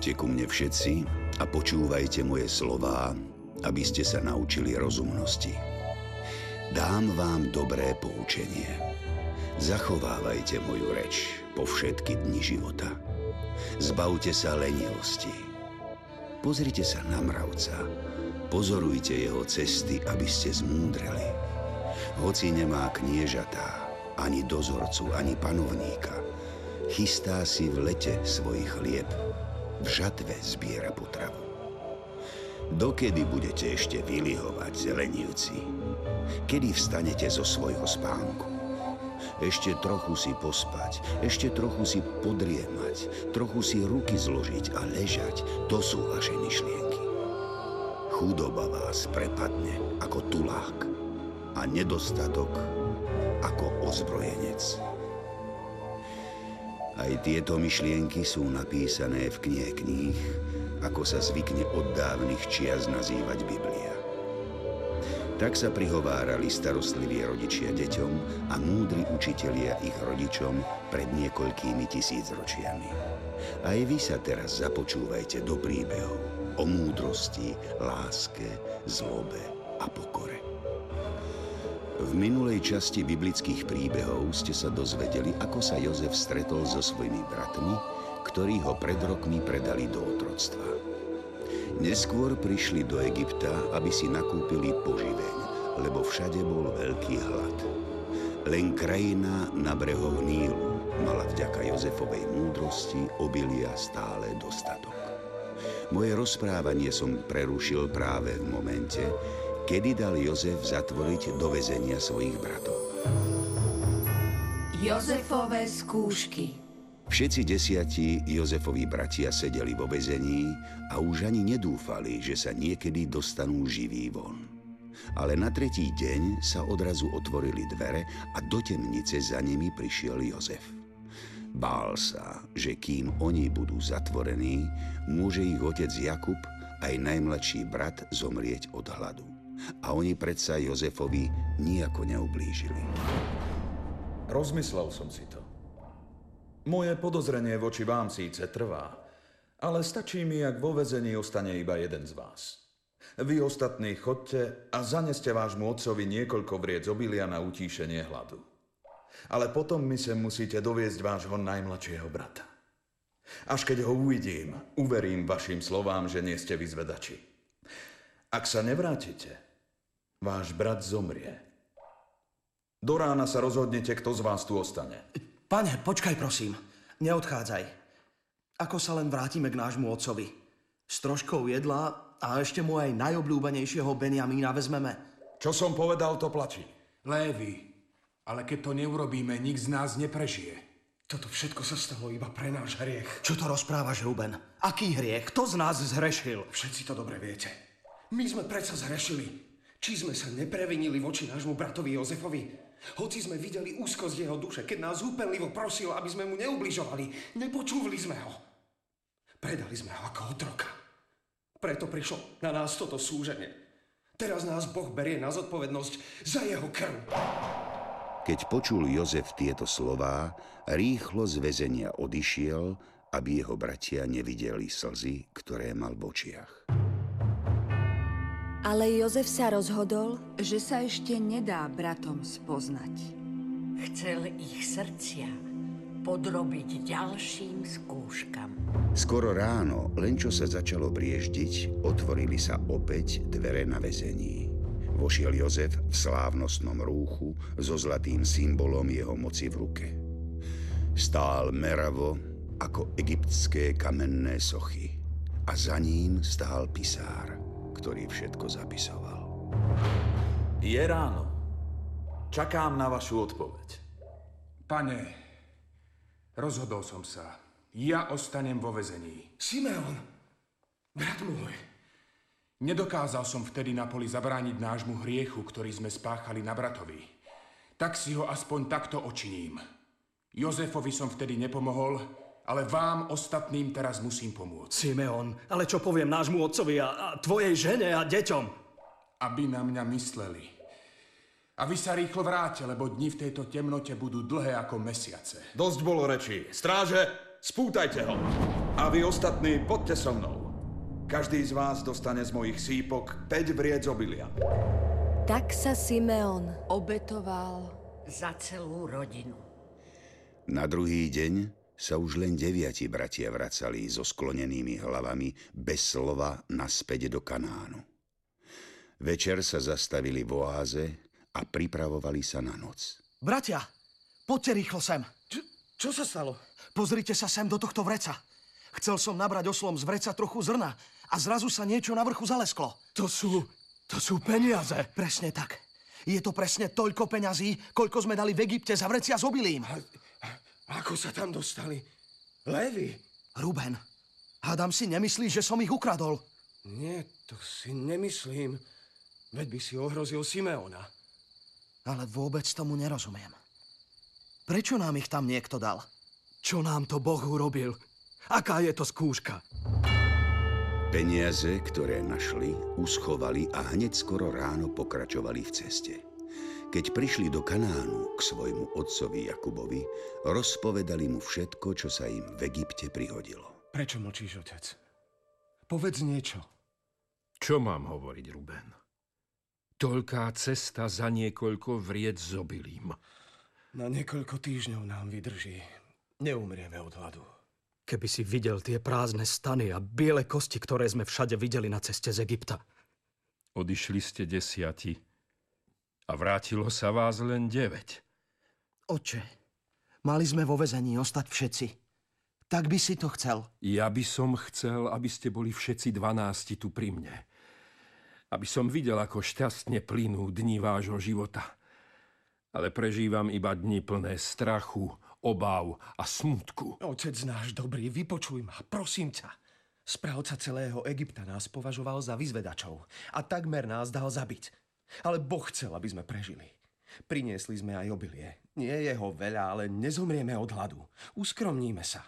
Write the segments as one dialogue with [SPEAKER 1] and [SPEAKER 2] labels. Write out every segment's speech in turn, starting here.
[SPEAKER 1] Poďte ku mne všetci a počúvajte moje slová, aby ste sa naučili rozumnosti. Dám vám dobré poučenie. Zachovávajte moju reč po všetky dni života. Zbavte sa lenivosti. Pozrite sa na mravca. Pozorujte jeho cesty, aby ste zmúdreli. Hoci nemá kniežatá, ani dozorcu, ani panovníka, chystá si v lete svoj chlieb, v žatve zbiera potravu. Dokedy budete ešte vylihovať, zelenivci? Kedy vstanete zo svojho spánku? Ešte trochu si pospať, ešte trochu si podriemať, trochu si ruky zložiť a ležať, to sú vaše myšlienky. Chudoba vás prepadne ako tulák a nedostatok ako ozbrojenec. Aj tieto myšlienky sú napísané v knihe kníh, ako sa zvykne od dávnych čias nazývať Biblia. Tak sa prihovárali starostliví rodičia deťom a múdri učitelia ich rodičom pred niekoľkými tisícročiami. Aj vy sa teraz započúvajte do príbehov o múdrosti, láske, zlobe a pokore. V minulej časti biblických príbehov ste sa dozvedeli, ako sa Jozef stretol so svojimi bratmi, ktorí ho pred rokmi predali do otroctva. Neskôr prišli do Egypta, aby si nakúpili poživeň, lebo všade bol veľký hlad. Len krajina na brehoch Nílu mala vďaka Jozefovej múdrosti obilia stále dostatok. Moje rozprávanie som prerušil práve v momente, kedy dal Jozef zatvoriť do väzenia svojich bratov.
[SPEAKER 2] Jozefové skúšky
[SPEAKER 1] Všetci desiatí Jozefovi bratia sedeli vo väzení a už ani nedúfali, že sa niekedy dostanú živí von. Ale na tretí deň sa odrazu otvorili dvere a do temnice za nimi prišiel Jozef. Bál sa, že kým oni budú zatvorení, môže ich otec Jakub, aj najmladší brat, zomrieť od hladu a oni predsa Jozefovi nijako neublížili.
[SPEAKER 3] Rozmyslel som si to. Moje podozrenie voči vám síce trvá, ale stačí mi, ak vo vezení ostane iba jeden z vás. Vy ostatní chodte a zaneste vášmu otcovi niekoľko vriec obilia na utíšenie hladu. Ale potom mi sem musíte doviezť vášho najmladšieho brata. Až keď ho uvidím, uverím vašim slovám, že nie ste vyzvedači. Ak sa nevrátite, Váš brat zomrie. Do rána sa rozhodnete, kto z vás tu ostane.
[SPEAKER 4] Pane, počkaj prosím. Neodchádzaj. Ako sa len vrátime k nášmu otcovi? S troškou jedla a ešte mu aj najobľúbenejšieho Benjamína vezmeme.
[SPEAKER 3] Čo som povedal, to platí.
[SPEAKER 5] Lévy, ale keď to neurobíme, nik z nás neprežije.
[SPEAKER 4] Toto všetko sa stalo iba pre náš hriech. Čo to rozprávaš, Ruben? Aký hriech? Kto z nás zhrešil?
[SPEAKER 6] Všetci to dobre viete. My sme predsa zhrešili. Či sme sa neprevinili voči nášmu bratovi Jozefovi? Hoci sme videli úzkosť jeho duše, keď nás úpenlivo prosil, aby sme mu neubližovali, nepočúvali sme ho. Predali sme ho ako otroka. Preto prišlo na nás toto súženie. Teraz nás Boh berie na zodpovednosť za jeho krv.
[SPEAKER 1] Keď počul Jozef tieto slová, rýchlo z väzenia odišiel, aby jeho bratia nevideli slzy, ktoré mal v očiach.
[SPEAKER 2] Ale Jozef sa rozhodol, že sa ešte nedá bratom spoznať.
[SPEAKER 7] Chcel ich srdcia podrobiť ďalším skúškam.
[SPEAKER 1] Skoro ráno, len čo sa začalo brieždiť, otvorili sa opäť dvere na väzení. Vošiel Jozef v slávnostnom rúchu so zlatým symbolom jeho moci v ruke. Stál meravo ako egyptské kamenné sochy a za ním stál pisár ktorý všetko zapisoval.
[SPEAKER 3] Je ráno. Čakám na vašu odpoveď.
[SPEAKER 5] Pane, rozhodol som sa. Ja ostanem vo vezení.
[SPEAKER 6] Simeon, brat môj.
[SPEAKER 5] Nedokázal som vtedy na poli zabrániť nášmu hriechu, ktorý sme spáchali na bratovi. Tak si ho aspoň takto očiním. Jozefovi som vtedy nepomohol, ale vám ostatným teraz musím pomôcť.
[SPEAKER 4] Simeon, ale čo poviem nášmu otcovi a, a tvojej žene a deťom?
[SPEAKER 5] Aby na mňa mysleli. A vy sa rýchlo vráte, lebo dni v tejto temnote budú dlhé ako mesiace.
[SPEAKER 3] Dosť bolo rečí. Stráže, spútajte ho. A vy ostatní, poďte so mnou. Každý z vás dostane z mojich sípok 5 vriec obilia.
[SPEAKER 8] Tak sa Simeon
[SPEAKER 2] Obetoval.
[SPEAKER 7] Za celú rodinu.
[SPEAKER 1] Na druhý deň sa už len deviati bratia vracali so sklonenými hlavami bez slova naspäť do Kanánu. Večer sa zastavili v oáze a pripravovali sa na noc.
[SPEAKER 4] Bratia, poďte rýchlo sem.
[SPEAKER 6] Čo, čo sa stalo?
[SPEAKER 4] Pozrite sa sem do tohto vreca. Chcel som nabrať oslom z vreca trochu zrna a zrazu sa niečo na vrchu zalesklo.
[SPEAKER 6] To sú... to sú peniaze.
[SPEAKER 4] Presne tak. Je to presne toľko peňazí, koľko sme dali v Egypte za vrecia s obilím.
[SPEAKER 6] Ako sa tam dostali? Levy?
[SPEAKER 4] Ruben, hádam si nemyslíš, že som ich ukradol?
[SPEAKER 6] Nie, to si nemyslím. Veď by si ohrozil Simeona.
[SPEAKER 4] Ale vôbec tomu nerozumiem. Prečo nám ich tam niekto dal?
[SPEAKER 6] Čo nám to Boh urobil? Aká je to skúška?
[SPEAKER 1] Peniaze, ktoré našli, uschovali a hneď skoro ráno pokračovali v ceste. Keď prišli do Kanánu k svojmu otcovi Jakubovi, rozpovedali mu všetko, čo sa im v Egypte prihodilo.
[SPEAKER 6] Prečo mlčíš, otec? Povedz niečo.
[SPEAKER 9] Čo mám hovoriť, Ruben? Toľká cesta za niekoľko vriec s obilím.
[SPEAKER 6] Na niekoľko týždňov nám vydrží. Neumrieme od hladu.
[SPEAKER 10] Keby si videl tie prázdne stany a biele kosti, ktoré sme všade videli na ceste z Egypta.
[SPEAKER 9] Odišli ste desiati a vrátilo sa vás len deväť.
[SPEAKER 4] Oče, mali sme vo vezení ostať všetci. Tak by si to chcel.
[SPEAKER 9] Ja by som chcel, aby ste boli všetci dvanásti tu pri mne. Aby som videl, ako šťastne plynú dni vášho života. Ale prežívam iba dni plné strachu, obáv a smutku.
[SPEAKER 6] Otec náš dobrý, vypočuj ma, prosím ťa. Správca celého Egypta nás považoval za vyzvedačov a takmer nás dal zabiť. Ale Boh chcel, aby sme prežili. Priniesli sme aj obilie. Nie je ho veľa, ale nezomrieme od hladu. Uskromníme sa.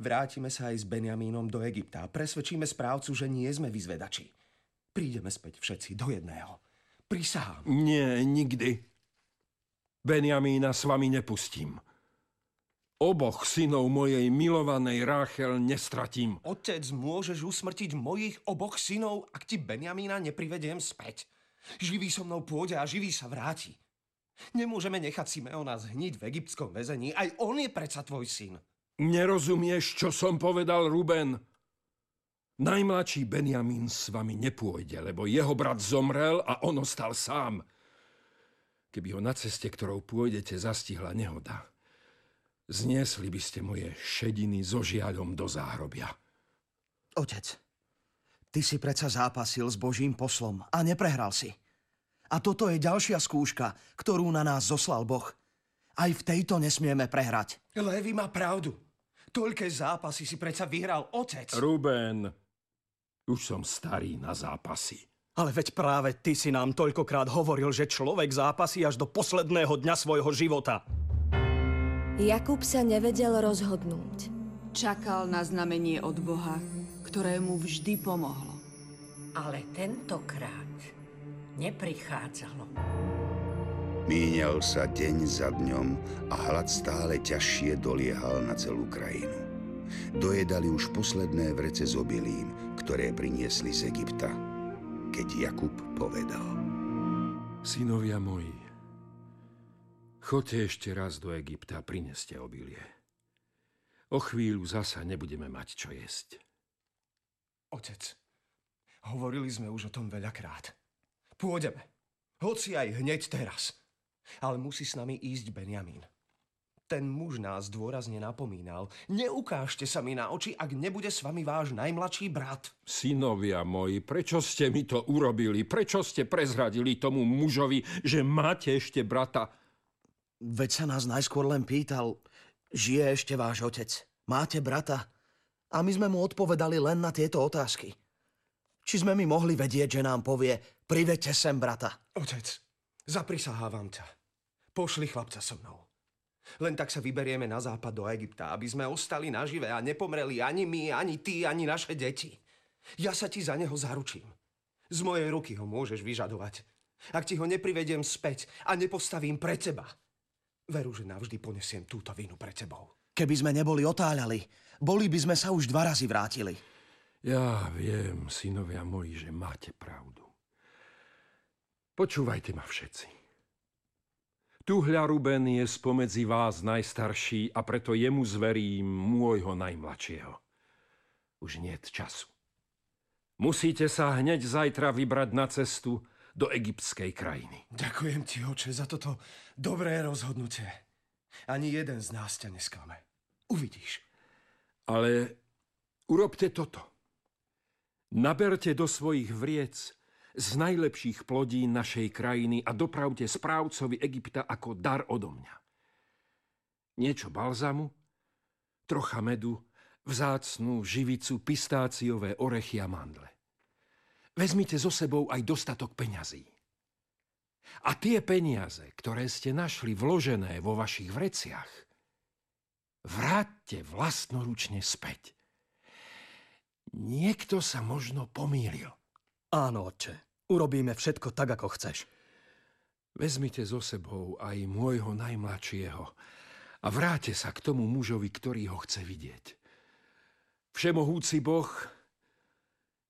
[SPEAKER 6] Vrátime sa aj s Benjamínom do Egypta a presvedčíme správcu, že nie sme vyzvedači. Prídeme späť všetci do jedného. Prisahám.
[SPEAKER 9] Nie, nikdy. Benjamína s vami nepustím. Oboch synov mojej milovanej Ráchel nestratím.
[SPEAKER 6] Otec, môžeš usmrtiť mojich oboch synov, ak ti Benjamína neprivediem späť. Živý so mnou pôjde a živý sa vráti. Nemôžeme nechať Simeona zhniť v egyptskom väzení. Aj on je predsa tvoj syn.
[SPEAKER 9] Nerozumieš, čo som povedal, Ruben? Najmladší Benjamín s vami nepôjde, lebo jeho brat zomrel a on ostal sám. Keby ho na ceste, ktorou pôjdete, zastihla nehoda, zniesli by ste moje šediny so žiaľom do záhrobia.
[SPEAKER 4] Otec, ty si predsa zápasil s Božím poslom a neprehral si. A toto je ďalšia skúška, ktorú na nás zoslal Boh. Aj v tejto nesmieme prehrať.
[SPEAKER 6] Levi má pravdu. Toľké zápasy si predsa vyhral otec.
[SPEAKER 9] Ruben, už som starý na zápasy.
[SPEAKER 10] Ale veď práve ty si nám toľkokrát hovoril, že človek zápasí až do posledného dňa svojho života.
[SPEAKER 8] Jakub sa nevedel rozhodnúť.
[SPEAKER 2] Čakal na znamenie od Boha, ktoré mu vždy pomohlo.
[SPEAKER 7] Ale tentokrát neprichádzalo.
[SPEAKER 1] Míňal sa deň za dňom a hlad stále ťažšie doliehal na celú krajinu. Dojedali už posledné vrece s obilím, ktoré priniesli z Egypta, keď Jakub povedal.
[SPEAKER 9] Synovia moji, choďte ešte raz do Egypta a prineste obilie. O chvíľu zasa nebudeme mať čo jesť.
[SPEAKER 6] Otec, hovorili sme už o tom veľakrát. Pôjdeme. Hoci aj hneď teraz. Ale musí s nami ísť Benjamín. Ten muž nás dôrazne napomínal. Neukážte sa mi na oči, ak nebude s vami váš najmladší brat.
[SPEAKER 9] Synovia moji, prečo ste mi to urobili? Prečo ste prezradili tomu mužovi, že máte ešte brata?
[SPEAKER 4] Veď sa nás najskôr len pýtal, žije ešte váš otec? Máte brata? A my sme mu odpovedali len na tieto otázky. Či sme my mohli vedieť, že nám povie, privedte sem brata.
[SPEAKER 6] Otec, zaprisahávam ťa. Pošli chlapca so mnou. Len tak sa vyberieme na západ do Egypta, aby sme ostali nažive a nepomreli ani my, ani ty, ani naše deti. Ja sa ti za neho zaručím. Z mojej ruky ho môžeš vyžadovať. Ak ti ho neprivediem späť a nepostavím pre teba, veru, že navždy ponesiem túto vinu pred tebou.
[SPEAKER 4] Keby sme neboli otáľali, boli by sme sa už dva razy vrátili.
[SPEAKER 9] Ja viem, synovia moji, že máte pravdu. Počúvajte ma všetci. Tuhľa Ruben je spomedzi vás najstarší a preto jemu zverím môjho najmladšieho. Už nie času. Musíte sa hneď zajtra vybrať na cestu do egyptskej krajiny.
[SPEAKER 6] Ďakujem ti, oče, za toto dobré rozhodnutie. Ani jeden z nás ťa nesklame. Uvidíš.
[SPEAKER 9] Ale urobte toto. Naberte do svojich vriec z najlepších plodín našej krajiny a dopravte správcovi Egypta ako dar odo mňa. Niečo balzamu, trocha medu, vzácnú živicu, pistáciové orechy a mandle. Vezmite so sebou aj dostatok peňazí. A tie peniaze, ktoré ste našli vložené vo vašich vreciach, vráťte vlastnoručne späť. Niekto sa možno pomýlil.
[SPEAKER 10] Áno, otče. Urobíme všetko tak, ako chceš.
[SPEAKER 9] Vezmite so sebou aj môjho najmladšieho a vráte sa k tomu mužovi, ktorý ho chce vidieť. Všemohúci Boh,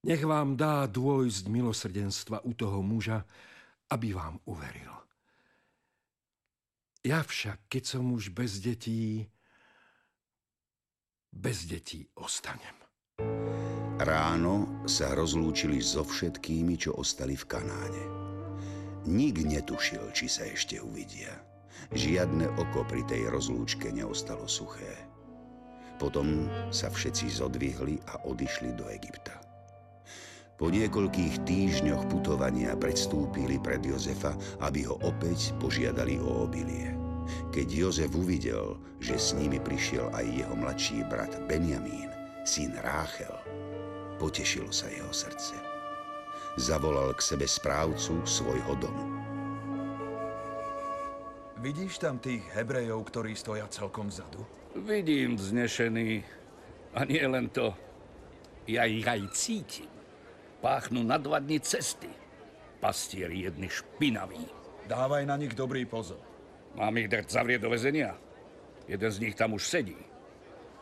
[SPEAKER 9] nech vám dá dôjsť milosrdenstva u toho muža, aby vám uveril. Ja však, keď som už bez detí, bez detí ostanem.
[SPEAKER 1] Ráno sa rozlúčili so všetkými, čo ostali v Kanáne. Nik netušil, či sa ešte uvidia. Žiadne oko pri tej rozlúčke neostalo suché. Potom sa všetci zodvihli a odišli do Egypta. Po niekoľkých týždňoch putovania predstúpili pred Jozefa, aby ho opäť požiadali o obilie. Keď Jozef uvidel, že s nimi prišiel aj jeho mladší brat Benjamín, syn Ráchel, Potešilo sa jeho srdce. Zavolal k sebe správcu svojho domu.
[SPEAKER 3] Vidíš tam tých Hebrejov, ktorí stoja celkom vzadu?
[SPEAKER 11] Vidím vznešený. A nie len to. Ja ich aj cítim. Páchnú na dva dny cesty. Pastieri jedni špinaví.
[SPEAKER 3] Dávaj na nich dobrý pozor.
[SPEAKER 11] Mám ich dať zavrieť do väzenia? Jeden z nich tam už sedí.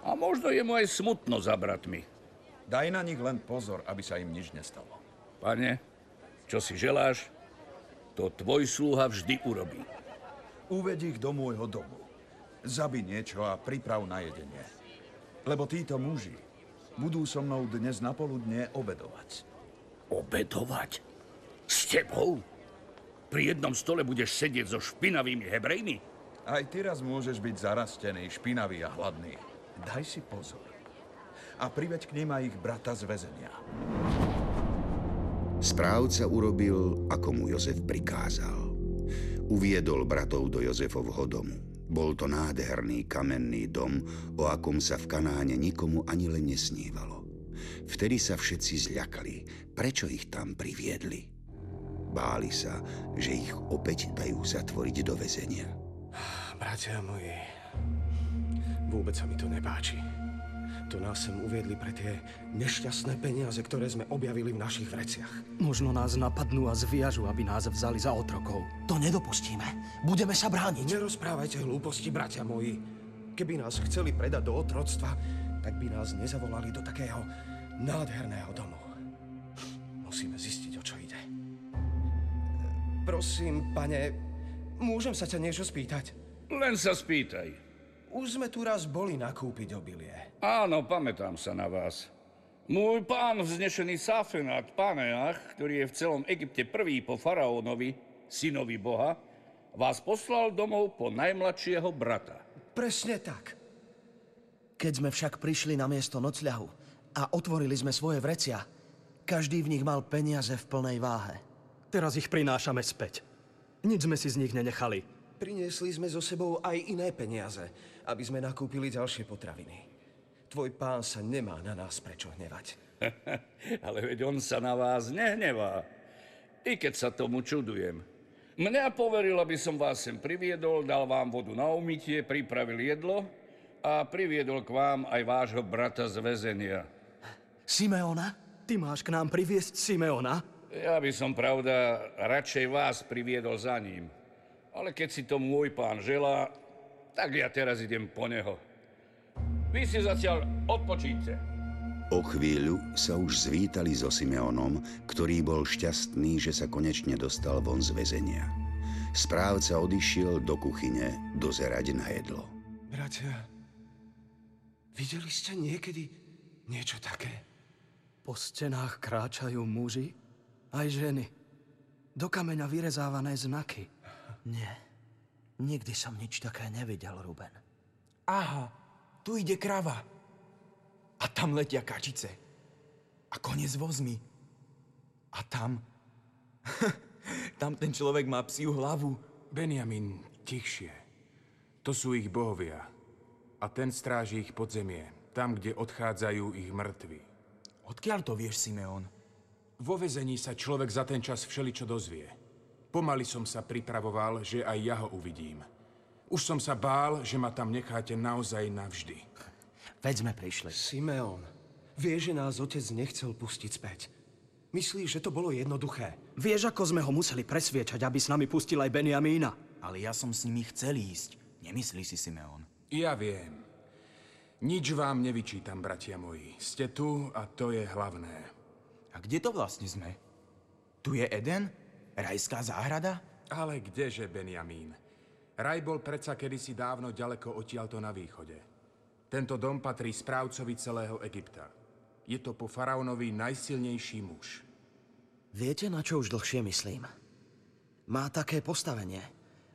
[SPEAKER 11] A možno je mu aj smutno za bratmi.
[SPEAKER 3] Daj na nich len pozor, aby sa im nič nestalo.
[SPEAKER 11] Pane, čo si želáš, to tvoj sluha vždy urobí.
[SPEAKER 3] Uved ich do môjho domu. Zabi niečo a priprav na jedenie. Lebo títo muži budú so mnou dnes na poludne obedovať.
[SPEAKER 11] Obedovať? S tebou? Pri jednom stole budeš sedieť so špinavými hebrejmi?
[SPEAKER 3] Aj ty raz môžeš byť zarastený, špinavý a hladný. Daj si pozor a priveď k ním aj ich brata z väzenia.
[SPEAKER 1] Správca urobil, ako mu Jozef prikázal. Uviedol bratov do Jozefovho domu. Bol to nádherný kamenný dom, o akom sa v Kanáne nikomu ani len nesnívalo. Vtedy sa všetci zľakali, prečo ich tam priviedli. Báli sa, že ich opäť dajú zatvoriť do väzenia.
[SPEAKER 6] Bratia moji, vôbec sa mi to nepáči. To nás sem uviedli pre tie nešťastné peniaze, ktoré sme objavili v našich vreciach.
[SPEAKER 10] Možno nás napadnú a zviažu, aby nás vzali za otrokov.
[SPEAKER 4] To nedopustíme. Budeme sa brániť.
[SPEAKER 6] Nerozprávajte hlúposti, bratia moji. Keby nás chceli predať do otroctva, tak by nás nezavolali do takého nádherného domu. Musíme ide. Prosím, pane, môžem sa ťa niečo spýtať?
[SPEAKER 11] Len sa spýtaj.
[SPEAKER 6] Už sme tu raz boli nakúpiť obilie.
[SPEAKER 11] Áno, pamätám sa na vás. Môj pán vznešený Safenát, Paneach, ktorý je v celom Egypte prvý po faraónovi, synovi Boha, vás poslal domov po najmladšieho brata.
[SPEAKER 6] Presne tak.
[SPEAKER 4] Keď sme však prišli na miesto nocľahu a otvorili sme svoje vrecia, každý v nich mal peniaze v plnej váhe.
[SPEAKER 10] Teraz ich prinášame späť. Nič sme si z nich nenechali.
[SPEAKER 6] Priniesli sme so sebou aj iné peniaze, aby sme nakúpili ďalšie potraviny. Tvoj pán sa nemá na nás prečo hnevať.
[SPEAKER 11] Ale veď on sa na vás nehnevá. I keď sa tomu čudujem. Mňa poveril, aby som vás sem priviedol, dal vám vodu na umytie, pripravil jedlo a priviedol k vám aj vášho brata z väzenia.
[SPEAKER 4] Simeona?
[SPEAKER 10] Ty máš k nám priviesť Simeona?
[SPEAKER 11] Ja by som, pravda, radšej vás priviedol za ním. Ale keď si to môj pán želá, tak ja teraz idem po neho. Vy si zatiaľ odpočíte.
[SPEAKER 1] O chvíľu sa už zvítali so Simeonom, ktorý bol šťastný, že sa konečne dostal von z väzenia. Správca odišiel do kuchyne dozerať na jedlo.
[SPEAKER 6] Bratia, videli ste niekedy niečo také?
[SPEAKER 10] Po stenách kráčajú muži, aj ženy. Do kameňa vyrezávané znaky.
[SPEAKER 4] Nie. Nikdy som nič také nevidel, Ruben.
[SPEAKER 12] Aha, tu ide krava. A tam letia kačice. A kone s vozmi. A tam... tam ten človek má psiu hlavu.
[SPEAKER 5] Benjamin, tichšie. To sú ich bohovia. A ten stráži ich podzemie, tam, kde odchádzajú ich mŕtvi.
[SPEAKER 12] Odkiaľ to vieš, Simeon?
[SPEAKER 5] Vo vezení sa človek za ten čas všeličo dozvie. Pomaly som sa pripravoval, že aj ja ho uvidím. Už som sa bál, že ma tam necháte naozaj navždy.
[SPEAKER 4] Veď sme prišli.
[SPEAKER 6] Simeon, vie, že nás otec nechcel pustiť späť. Myslíš, že to bolo jednoduché?
[SPEAKER 10] Vieš, ako sme ho museli presviečať, aby s nami pustil aj Benjamína?
[SPEAKER 12] Ale ja som s nimi chcel ísť. Nemyslí si, Simeon?
[SPEAKER 5] Ja viem. Nič vám nevyčítam, bratia moji. Ste tu a to je hlavné.
[SPEAKER 12] A kde to vlastne sme? Tu je Eden? Rajská záhrada?
[SPEAKER 5] Ale kdeže, Benjamín? Raj bol predsa kedysi dávno ďaleko odtiaľto na východe. Tento dom patrí správcovi celého Egypta. Je to po faraónovi najsilnejší muž.
[SPEAKER 4] Viete, na čo už dlhšie myslím? Má také postavenie.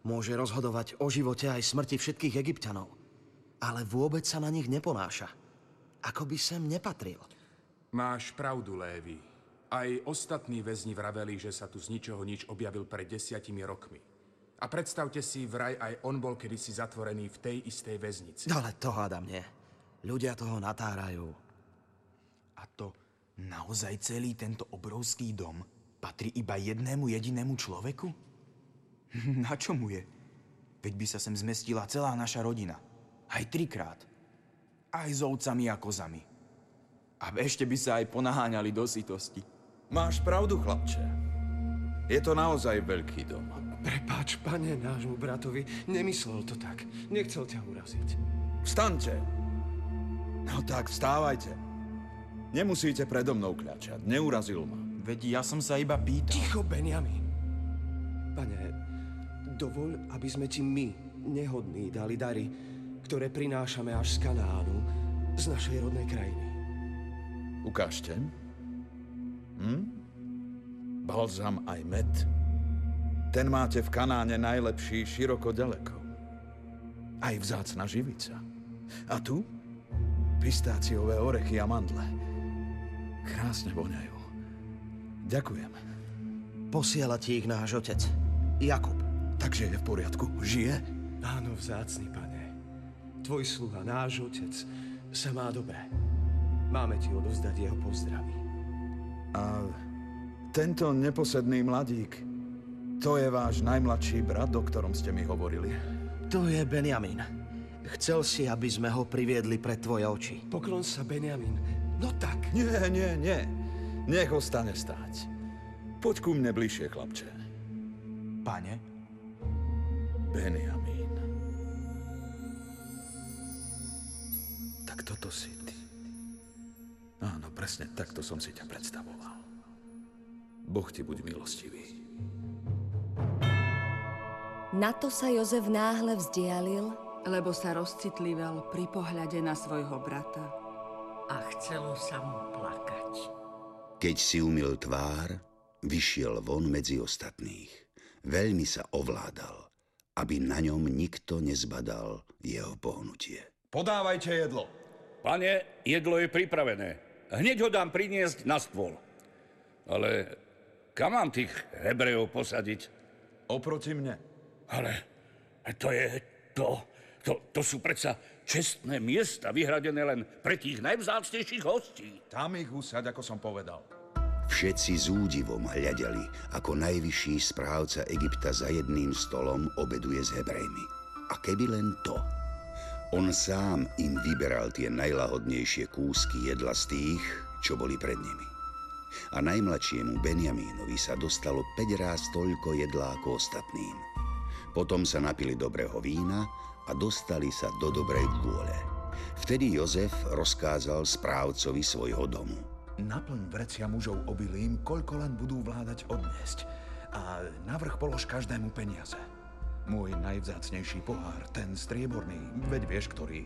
[SPEAKER 4] Môže rozhodovať o živote aj smrti všetkých egyptianov. Ale vôbec sa na nich neponáša. Ako by sem nepatril.
[SPEAKER 5] Máš pravdu, Lévy. Aj ostatní väzni vraveli, že sa tu z ničoho nič objavil pred desiatimi rokmi. A predstavte si, vraj aj on bol kedysi zatvorený v tej istej väznici.
[SPEAKER 4] Ale to hádam nie. Ľudia toho natárajú.
[SPEAKER 12] A to naozaj celý tento obrovský dom patrí iba jednému jedinému človeku? Na čo mu je? Veď by sa sem zmestila celá naša rodina. Aj trikrát. Aj s ovcami a kozami. A ešte by sa aj ponaháňali do sytosti.
[SPEAKER 3] Máš pravdu, chlapče. Je to naozaj veľký dom.
[SPEAKER 6] Prepáč, pane, nášmu bratovi, nemyslel to tak. Nechcel ťa uraziť.
[SPEAKER 3] Vstaňte! No tak, vstávajte. Nemusíte predo mnou kľačať. Neurazil ma.
[SPEAKER 12] Veď ja som sa iba pýtal.
[SPEAKER 6] Ticho, Benjamin. Pane, dovoľ, aby sme ti my, nehodní, dali dary, ktoré prinášame až z Kanánu, z našej rodnej krajiny.
[SPEAKER 3] Ukážte. Hm? Balzam aj med. Ten máte v Kanáne najlepší široko ďaleko. Aj vzácna živica. A tu? Pistáciové orechy a mandle. Krásne voňajú. Ďakujem.
[SPEAKER 4] Posiela ti ich náš otec, Jakub.
[SPEAKER 3] Takže je v poriadku? Žije?
[SPEAKER 6] Áno, vzácny pane. Tvoj sluha, náš otec, sa má dobre. Máme ti odovzdať jeho pozdravy.
[SPEAKER 3] A tento neposedný mladík, to je váš najmladší brat, o ktorom ste mi hovorili?
[SPEAKER 4] To je Benjamin. Chcel si, aby sme ho priviedli pred tvoje oči.
[SPEAKER 6] Poklon sa, Benjamin. No tak.
[SPEAKER 3] Nie, nie, nie. Nech ostane stáť. Poď ku mne bližšie, chlapče.
[SPEAKER 12] Pane?
[SPEAKER 3] Benjamín. Tak toto si ty. Áno, presne takto som si ťa predstavoval. Boh ti buď milostivý.
[SPEAKER 8] Na to sa Jozef náhle vzdialil,
[SPEAKER 2] lebo sa rozcitlivel pri pohľade na svojho brata.
[SPEAKER 7] A chcelo sa mu plakať.
[SPEAKER 1] Keď si umil tvár, vyšiel von medzi ostatných. Veľmi sa ovládal, aby na ňom nikto nezbadal jeho pohnutie.
[SPEAKER 3] Podávajte jedlo.
[SPEAKER 11] Pane, jedlo je pripravené. Hneď ho dám priniesť na stôl. Ale kam mám tých Hebrejov posadiť?
[SPEAKER 3] Oproti mne.
[SPEAKER 11] Ale to je to. To, to sú predsa čestné miesta, vyhradené len pre tých najvzácnejších hostí.
[SPEAKER 3] Tam ich usaď, ako som povedal.
[SPEAKER 1] Všetci s údivom hľadeli, ako najvyšší správca Egypta za jedným stolom obeduje s Hebrejmi. A keby len to. On sám im vyberal tie najlahodnejšie kúsky jedla z tých, čo boli pred nimi. A najmladšiemu Benjamínovi sa dostalo 5 ráz toľko jedla ako ostatným. Potom sa napili dobrého vína a dostali sa do dobrej vôle. Vtedy Jozef rozkázal správcovi svojho domu.
[SPEAKER 3] Naplň vrecia mužov obilím, koľko len budú vládať odniesť. A navrh polož každému peniaze. Môj najvzácnejší pohár, ten strieborný, veď vieš, ktorý,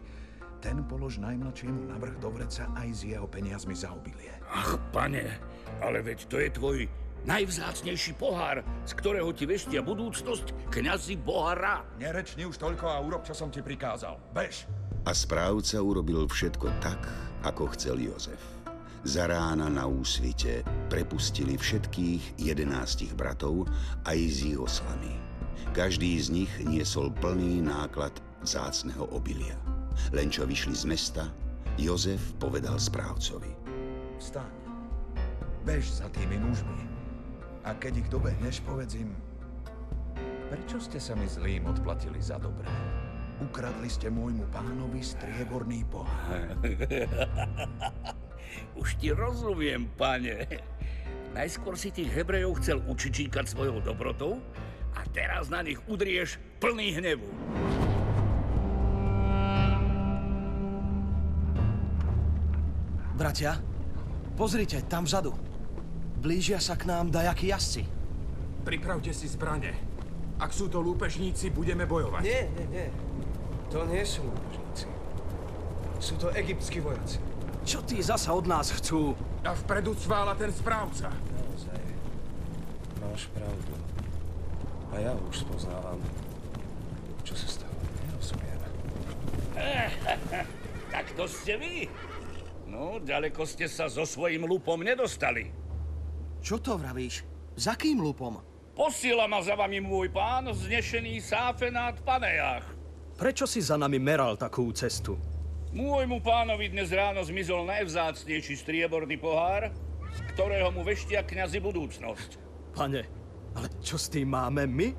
[SPEAKER 3] ten polož najmladšiemu navrh do vreca aj s jeho peniazmi za obilie.
[SPEAKER 11] Ach, pane, ale veď to je tvoj najvzácnejší pohár, z ktorého ti vestia budúcnosť kňazi Bohara.
[SPEAKER 3] Nerečni už toľko a urob, čo som ti prikázal. Bež!
[SPEAKER 1] A správca urobil všetko tak, ako chcel Jozef. Za rána na úsvite prepustili všetkých jedenástich bratov aj s ich oslami. Každý z nich niesol plný náklad zácného obilia. Len čo vyšli z mesta, Jozef povedal správcovi.
[SPEAKER 3] Vstaň. Bež za tými mužmi. A keď ich dobehneš, povedz im, prečo ste sa mi zlým odplatili za dobré? Ukradli ste môjmu pánovi strieborný pohár.
[SPEAKER 11] Už ti rozumiem, pane. Najskôr si tých Hebrejov chcel učičíkať svojou dobrotou a teraz na nich udrieš plný hnevu.
[SPEAKER 4] Bratia, pozrite, tam vzadu. Blížia sa k nám dajakí jazdci.
[SPEAKER 5] Pripravte si zbrane. Ak sú to lúpežníci, budeme bojovať.
[SPEAKER 6] Nie, nie, nie. To nie sú lúpežníci. Sú to egyptskí vojaci.
[SPEAKER 10] Čo tí zasa od nás chcú?
[SPEAKER 5] A vpredu cvála ten správca.
[SPEAKER 6] Naozaj. Máš pravdu. A ja už spoznávam, čo sa stalo. Nerozumiem.
[SPEAKER 11] tak to ste vy? No, ďaleko ste sa so svojím lupom nedostali.
[SPEAKER 4] Čo to vravíš? Za kým lupom?
[SPEAKER 11] Posiela ma za vami môj pán, znešený Sáfenát Panejach.
[SPEAKER 10] Prečo si za nami meral takú cestu?
[SPEAKER 11] Môjmu pánovi dnes ráno zmizol najvzácnejší strieborný pohár, z ktorého mu veštia kňazi budúcnosť.
[SPEAKER 10] Pane, ale čo s tým máme my?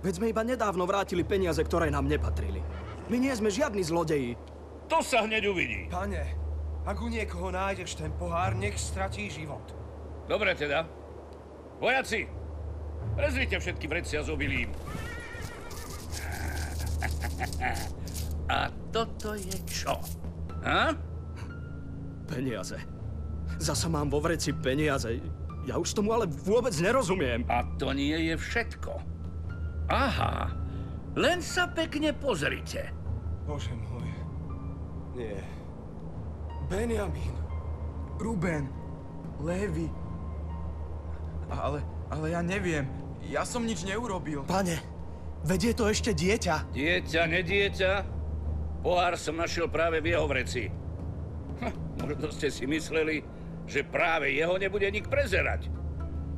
[SPEAKER 10] Veď sme iba nedávno vrátili peniaze, ktoré nám nepatrili. My nie sme žiadni zlodeji.
[SPEAKER 11] To sa hneď uvidí.
[SPEAKER 6] Pane, ak u niekoho nájdeš ten pohár, nech stratí život.
[SPEAKER 11] Dobre teda. Vojaci, prezrite všetky vrecia s obilím. A toto je čo? Ha?
[SPEAKER 10] Peniaze. Zasa mám vo vreci peniaze. Ja už tomu ale vôbec nerozumiem.
[SPEAKER 11] A to nie je všetko. Aha, len sa pekne pozrite.
[SPEAKER 6] Bože môj. Nie. Benjamin.
[SPEAKER 12] Ruben. Lévy. Ale, ale ja neviem. Ja som nič neurobil.
[SPEAKER 4] Pane, vedie to ešte dieťa.
[SPEAKER 11] Dieťa, nedieťa? Pohár som našiel práve v jeho vreci. Hm, možno ste si mysleli, že práve jeho nebude nik prezerať.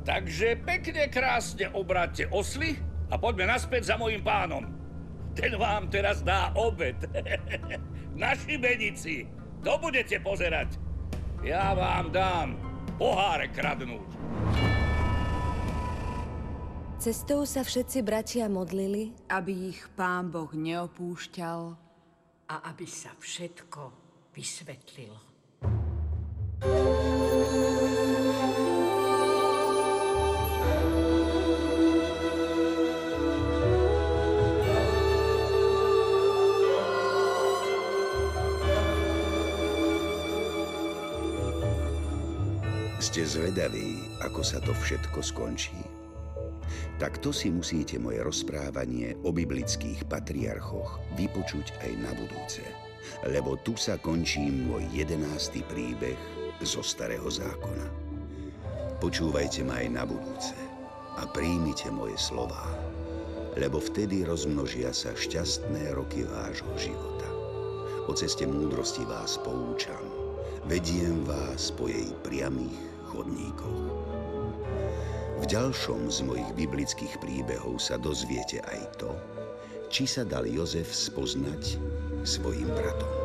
[SPEAKER 11] Takže pekne krásne obráťte osly a poďme naspäť za mojim pánom. Ten vám teraz dá obed. Na šibenici. To budete pozerať. Ja vám dám poháre kradnúť.
[SPEAKER 8] Cestou sa všetci bratia modlili,
[SPEAKER 2] aby ich pán Boh neopúšťal
[SPEAKER 7] a aby sa všetko vysvetlilo.
[SPEAKER 1] Ste zvedaví, ako sa to všetko skončí? Tak to si musíte moje rozprávanie o biblických patriarchoch vypočuť aj na budúce. Lebo tu sa končí môj jedenásty príbeh zo Starého zákona. Počúvajte ma aj na budúce a príjmite moje slová, lebo vtedy rozmnožia sa šťastné roky vášho života. O ceste múdrosti vás poučam, vediem vás po jej priamých chodníkoch. V ďalšom z mojich biblických príbehov sa dozviete aj to, či sa dal Jozef spoznať svojim bratom.